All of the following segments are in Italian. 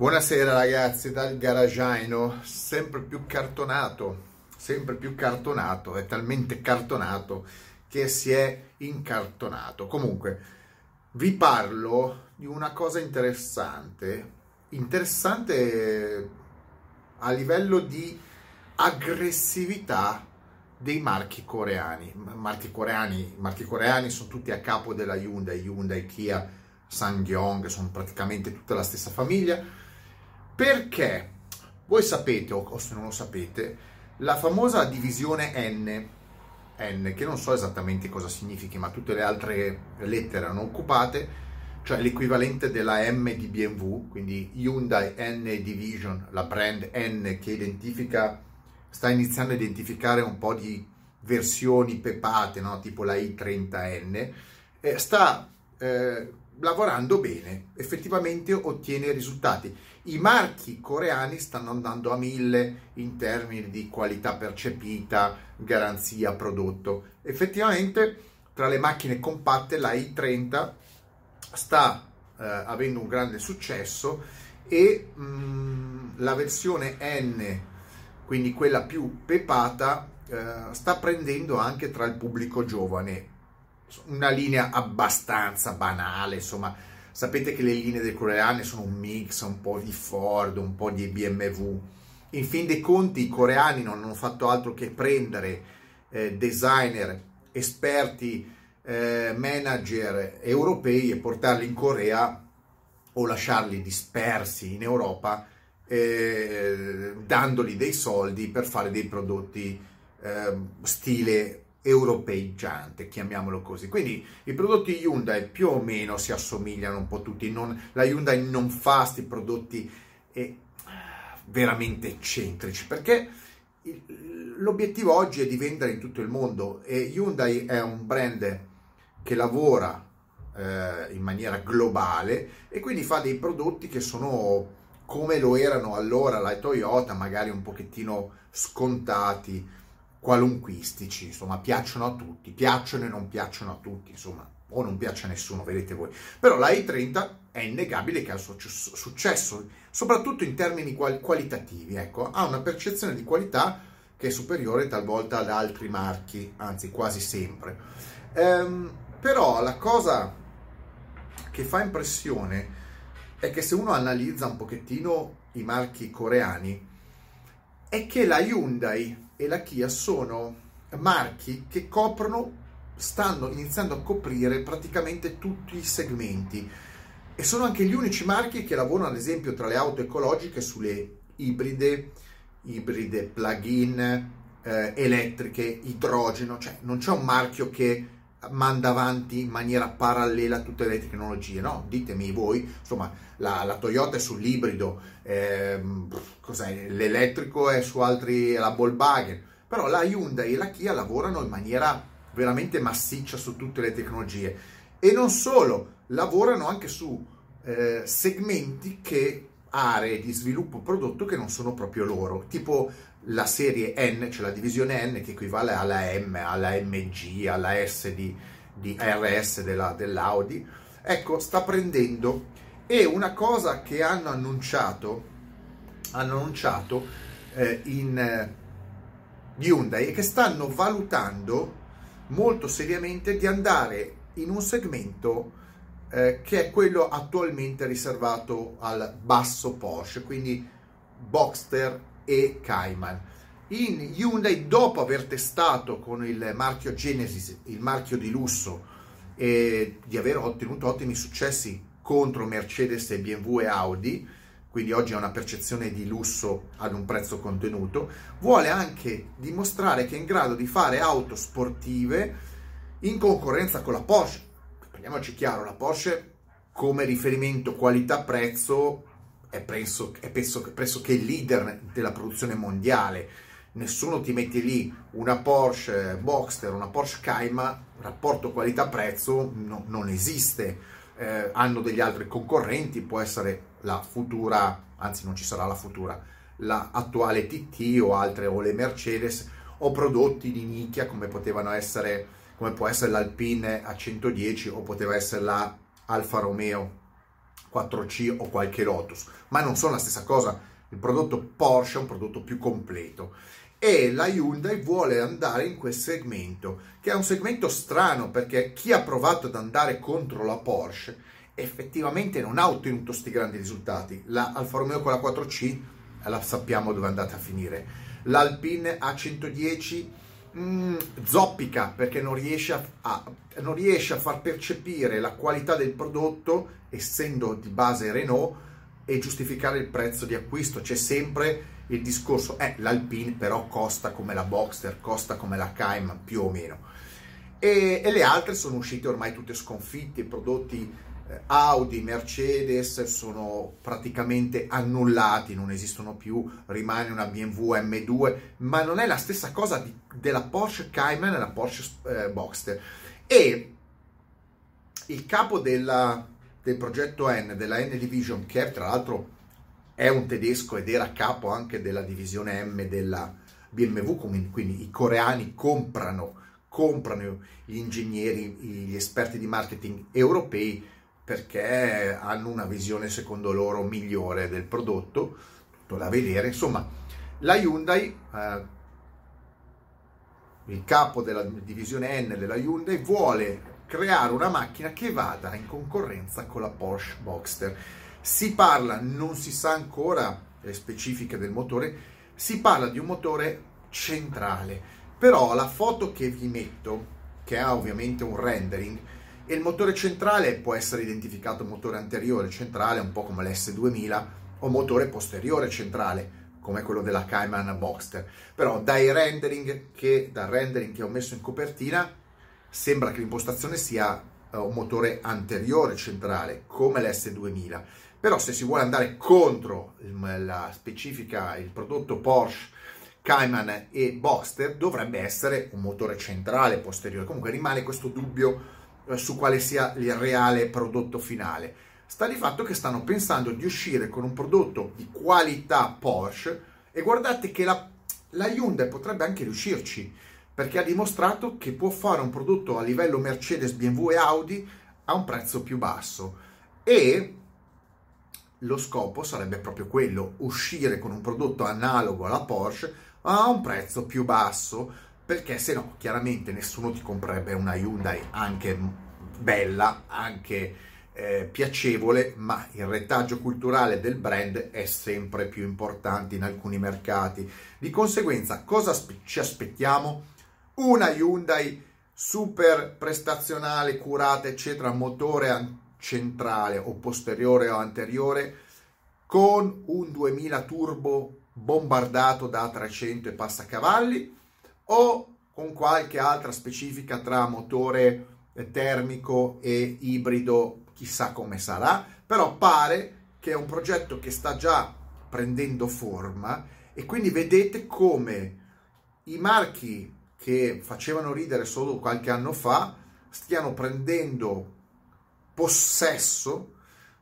Buonasera ragazzi dal garagiano, sempre più cartonato, sempre più cartonato, è talmente cartonato che si è incartonato. Comunque, vi parlo di una cosa interessante, interessante a livello di aggressività dei marchi coreani. Marchi coreani, marchi coreani sono tutti a capo della Hyundai, Hyundai, Kia, Sangyong, sono praticamente tutta la stessa famiglia perché voi sapete, o se non lo sapete, la famosa divisione N, N, che non so esattamente cosa significhi, ma tutte le altre lettere erano occupate, cioè l'equivalente della M di BMW, quindi Hyundai N Division, la brand N che identifica, sta iniziando a identificare un po' di versioni pepate, no? tipo la i30N, eh, sta eh, lavorando bene, effettivamente ottiene risultati. I marchi coreani stanno andando a mille in termini di qualità percepita, garanzia, prodotto. Effettivamente tra le macchine compatte la i30 sta eh, avendo un grande successo e mh, mm, la versione N, quindi quella più pepata, eh, sta prendendo anche tra il pubblico giovane una linea abbastanza banale, insomma, sapete che le linee dei coreane sono un mix, un po' di Ford, un po' di BMW. In fin dei conti i coreani non hanno fatto altro che prendere eh, designer, esperti, eh, manager europei e portarli in Corea o lasciarli dispersi in Europa eh, dandogli dei soldi per fare dei prodotti eh, stile europeizzante, chiamiamolo così. Quindi i prodotti Hyundai più o meno si assomigliano un po' tutti, non, la Hyundai non fa questi prodotti eh, veramente eccentrici, perché l'obiettivo oggi è di vendere in tutto il mondo e Hyundai è un brand che lavora eh, in maniera globale e quindi fa dei prodotti che sono come lo erano allora la Toyota, magari un pochettino scontati, qualunquistici, insomma, piacciono a tutti, piacciono e non piacciono a tutti, insomma, o non piace a nessuno, vedete voi. Però la i30 è innegabile che ha successo, soprattutto in termini qual- qualitativi, ecco, ha una percezione di qualità che è superiore talvolta ad altri marchi, anzi quasi sempre. Ehm, però la cosa che fa impressione è che se uno analizza un pochettino i marchi coreani, è che la Hyundai e la Kia sono marchi che coprono, stanno iniziando a coprire praticamente tutti i segmenti. E sono anche gli unici marchi che lavorano ad esempio tra le auto ecologiche sulle ibride, ibride plug-in, eh, elettriche, idrogeno, cioè non c'è un marchio che manda avanti in maniera parallela tutte le tecnologie, no? Ditemi voi, insomma, la, la Toyota è sull'ibrido, ehm, l'elettrico è su altri, la Volkswagen, però la Hyundai e la Kia lavorano in maniera veramente massiccia su tutte le tecnologie e non solo, lavorano anche su eh, segmenti che aree di sviluppo prodotto che non sono proprio loro, tipo la serie N, cioè la divisione N che equivale alla M, alla MG, alla S di, di RS della, dell'Audi, ecco, sta prendendo. E una cosa che hanno annunciato, hanno annunciato eh, in eh, Hyundai è che stanno valutando molto seriamente di andare in un segmento eh, che è quello attualmente riservato al basso Porsche, quindi Boxster e Cayman. In Hyundai, dopo aver testato con il marchio Genesis, il marchio di lusso, e di aver ottenuto ottimi successi contro Mercedes e BMW e Audi, quindi oggi ha una percezione di lusso ad un prezzo contenuto, vuole anche dimostrare che è in grado di fare auto sportive in concorrenza con la Porsche. Prendiamoci chiaro, la Porsche come riferimento qualità-prezzo è, presso, è presso, pressoché il leader della produzione mondiale. Nessuno ti mette lì una Porsche Boxster, una Porsche Cayman, rapporto qualità-prezzo no, non esiste. Eh, hanno degli altri concorrenti, può essere la futura, anzi non ci sarà la futura, la attuale TT o altre o le Mercedes o prodotti di nicchia come potevano essere come può essere l'Alpine a 110 o poteva essere la Alfa Romeo 4C o qualche Lotus, ma non sono la stessa cosa. Il prodotto Porsche è un prodotto più completo e la Hyundai vuole andare in quel segmento, che è un segmento strano perché chi ha provato ad andare contro la Porsche effettivamente non ha ottenuto questi grandi risultati. La Alfa Romeo con la 4C la sappiamo dove è andata a finire. L'Alpine A110 mm, zoppica perché non riesce a, a, non riesce a far percepire la qualità del prodotto, essendo di base Renault, e giustificare il prezzo di acquisto. C'è sempre il discorso, eh, l'Alpine però costa come la Boxster, costa come la Cayman, più o meno. E, e le altre sono uscite ormai tutte sconfitte, prodotti Audi, Mercedes sono praticamente annullati, non esistono più, rimane una BMW M2, ma non è la stessa cosa di, della Porsche Cayman e la Porsche eh, Boxster. E il capo della, del progetto N, della N Division, che tra l'altro è un tedesco ed era capo anche della divisione M della BMW, quindi i coreani comprano, comprano gli ingegneri, gli esperti di marketing europei perché hanno una visione secondo loro migliore del prodotto, tutto da vedere. Insomma, la Hyundai, eh, il capo della divisione N della Hyundai, vuole creare una macchina che vada in concorrenza con la Porsche Boxster. Si parla, non si sa ancora le specifiche del motore, si parla di un motore centrale, però la foto che vi metto, che ha ovviamente un rendering, e il motore centrale può essere identificato motore anteriore centrale, un po' come l'S2000, o motore posteriore centrale, come quello della Cayman Boxster. Però dai rendering che, dal rendering che ho messo in copertina sembra che l'impostazione sia uh, un motore anteriore centrale, come l'S2000. Però se si vuole andare contro la specifica, il prodotto Porsche, Cayman e Boxster, dovrebbe essere un motore centrale posteriore. Comunque rimane questo dubbio eh, su quale sia il reale prodotto finale. Sta di fatto che stanno pensando di uscire con un prodotto di qualità Porsche e guardate che la, la Hyundai potrebbe anche riuscirci perché ha dimostrato che può fare un prodotto a livello Mercedes, BMW e Audi a un prezzo più basso e lo scopo sarebbe proprio quello, uscire con un prodotto analogo alla Porsche a un prezzo più basso perché se no chiaramente nessuno ti comprerebbe una Hyundai anche bella, anche eh, piacevole, ma il retaggio culturale del brand è sempre più importante in alcuni mercati. Di conseguenza, cosa aspe- ci aspettiamo? Una Hyundai super prestazionale, curata, eccetera, motore centrale o posteriore o anteriore con un 2000 turbo bombardato da 300 e passacavalli o con qualche altra specifica tra motore termico e ibrido, chissà come sarà, però pare che è un progetto che sta già prendendo forma e quindi vedete come i marchi che facevano ridere solo qualche anno fa stiano prendendo possesso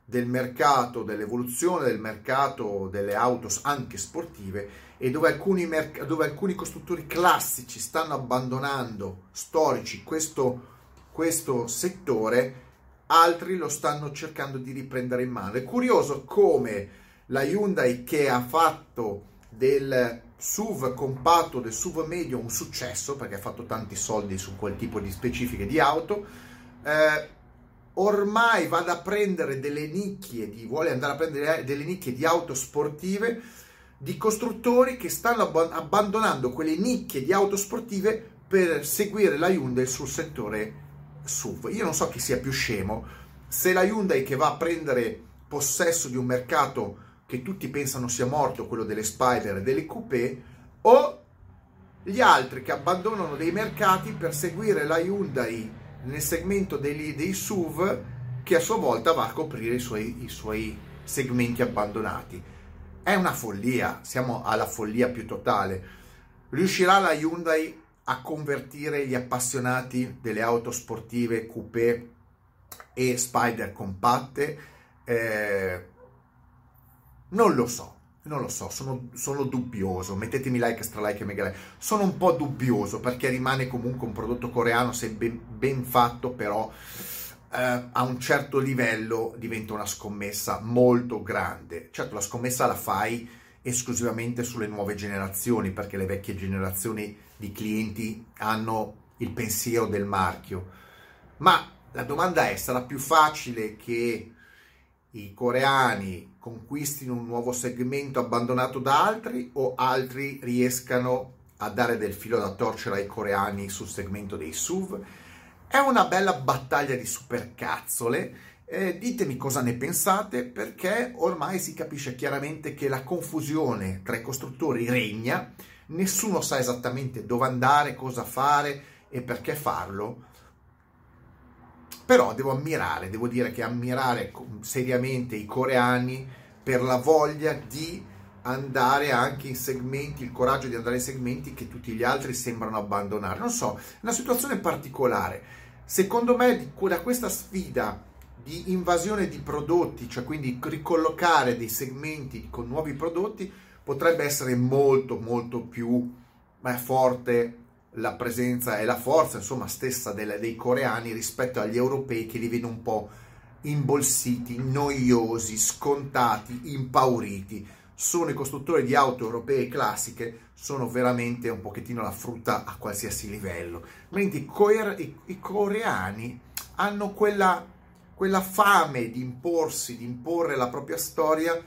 del mercato, dell'evoluzione del mercato delle auto anche sportive e dove alcuni, merc- dove alcuni costruttori classici stanno abbandonando, storici, questo, questo settore, altri lo stanno cercando di riprendere in mano. È curioso come la Hyundai che ha fatto del SUV compatto, del SUV medio un successo, perché ha fatto tanti soldi su quel tipo di specifiche di auto, eh, ormai vada a prendere delle nicchie, di, vuole andare a prendere delle nicchie di auto sportive di costruttori che stanno ab- abbandonando quelle nicchie di auto sportive per seguire la Hyundai sul settore SUV. Io non so chi sia più scemo, se la Hyundai che va a prendere possesso di un mercato che tutti pensano sia morto, quello delle Spider e delle Coupé, o gli altri che abbandonano dei mercati per seguire la Hyundai nel segmento dei, dei SUV che a sua volta va a coprire i suoi, i suoi segmenti abbandonati. È una follia, siamo alla follia più totale. Riuscirà la Hyundai a convertire gli appassionati delle auto sportive coupé e spider compatte? Eh, non lo so, non lo so, sono, sono, dubbioso. Mettetemi like, extra like e mega like. Sono un po' dubbioso perché rimane comunque un prodotto coreano, se ben, ben fatto, però eh, a un certo livello diventa una scommessa molto grande. Certo, la scommessa la fai esclusivamente sulle nuove generazioni, perché le vecchie generazioni di clienti hanno il pensiero del marchio. Ma la domanda è, sarà più facile che i coreani conquistino un nuovo segmento abbandonato da altri o altri riescano a dare del filo da torcere ai coreani sul segmento dei SUV? È una bella battaglia di supercazzole. Eh, ditemi cosa ne pensate perché ormai si capisce chiaramente che la confusione tra i costruttori regna, nessuno sa esattamente dove andare, cosa fare e perché farlo. Però devo ammirare, devo dire che ammirare seriamente i coreani per la voglia di andare anche in segmenti, il coraggio di andare in segmenti che tutti gli altri sembrano abbandonare. Non so, è una situazione particolare. Secondo me da questa sfida di invasione di prodotti, cioè quindi ricollocare dei segmenti con nuovi prodotti, potrebbe essere molto molto più forte la presenza e la forza insomma stessa delle, dei coreani rispetto agli europei che li vedo un po' imbolsiti, noiosi, scontati, impauriti. Sono i costruttori di auto europee classiche, sono veramente un pochettino la frutta a qualsiasi livello, mentre i, coer- i, i coreani hanno quella, quella fame di imporsi, di imporre la propria storia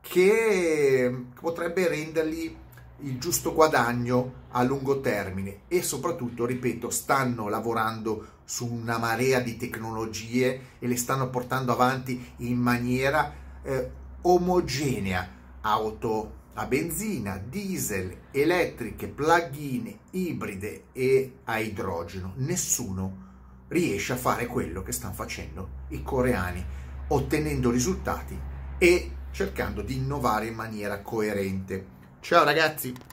che potrebbe renderli il giusto guadagno a lungo termine e soprattutto, ripeto, stanno lavorando su una marea di tecnologie e le stanno portando avanti in maniera eh, omogenea. Auto a benzina, diesel, elettriche, plug-in, ibride e a idrogeno. Nessuno riesce a fare quello che stanno facendo i coreani, ottenendo risultati e cercando di innovare in maniera coerente. Ciao ragazzi!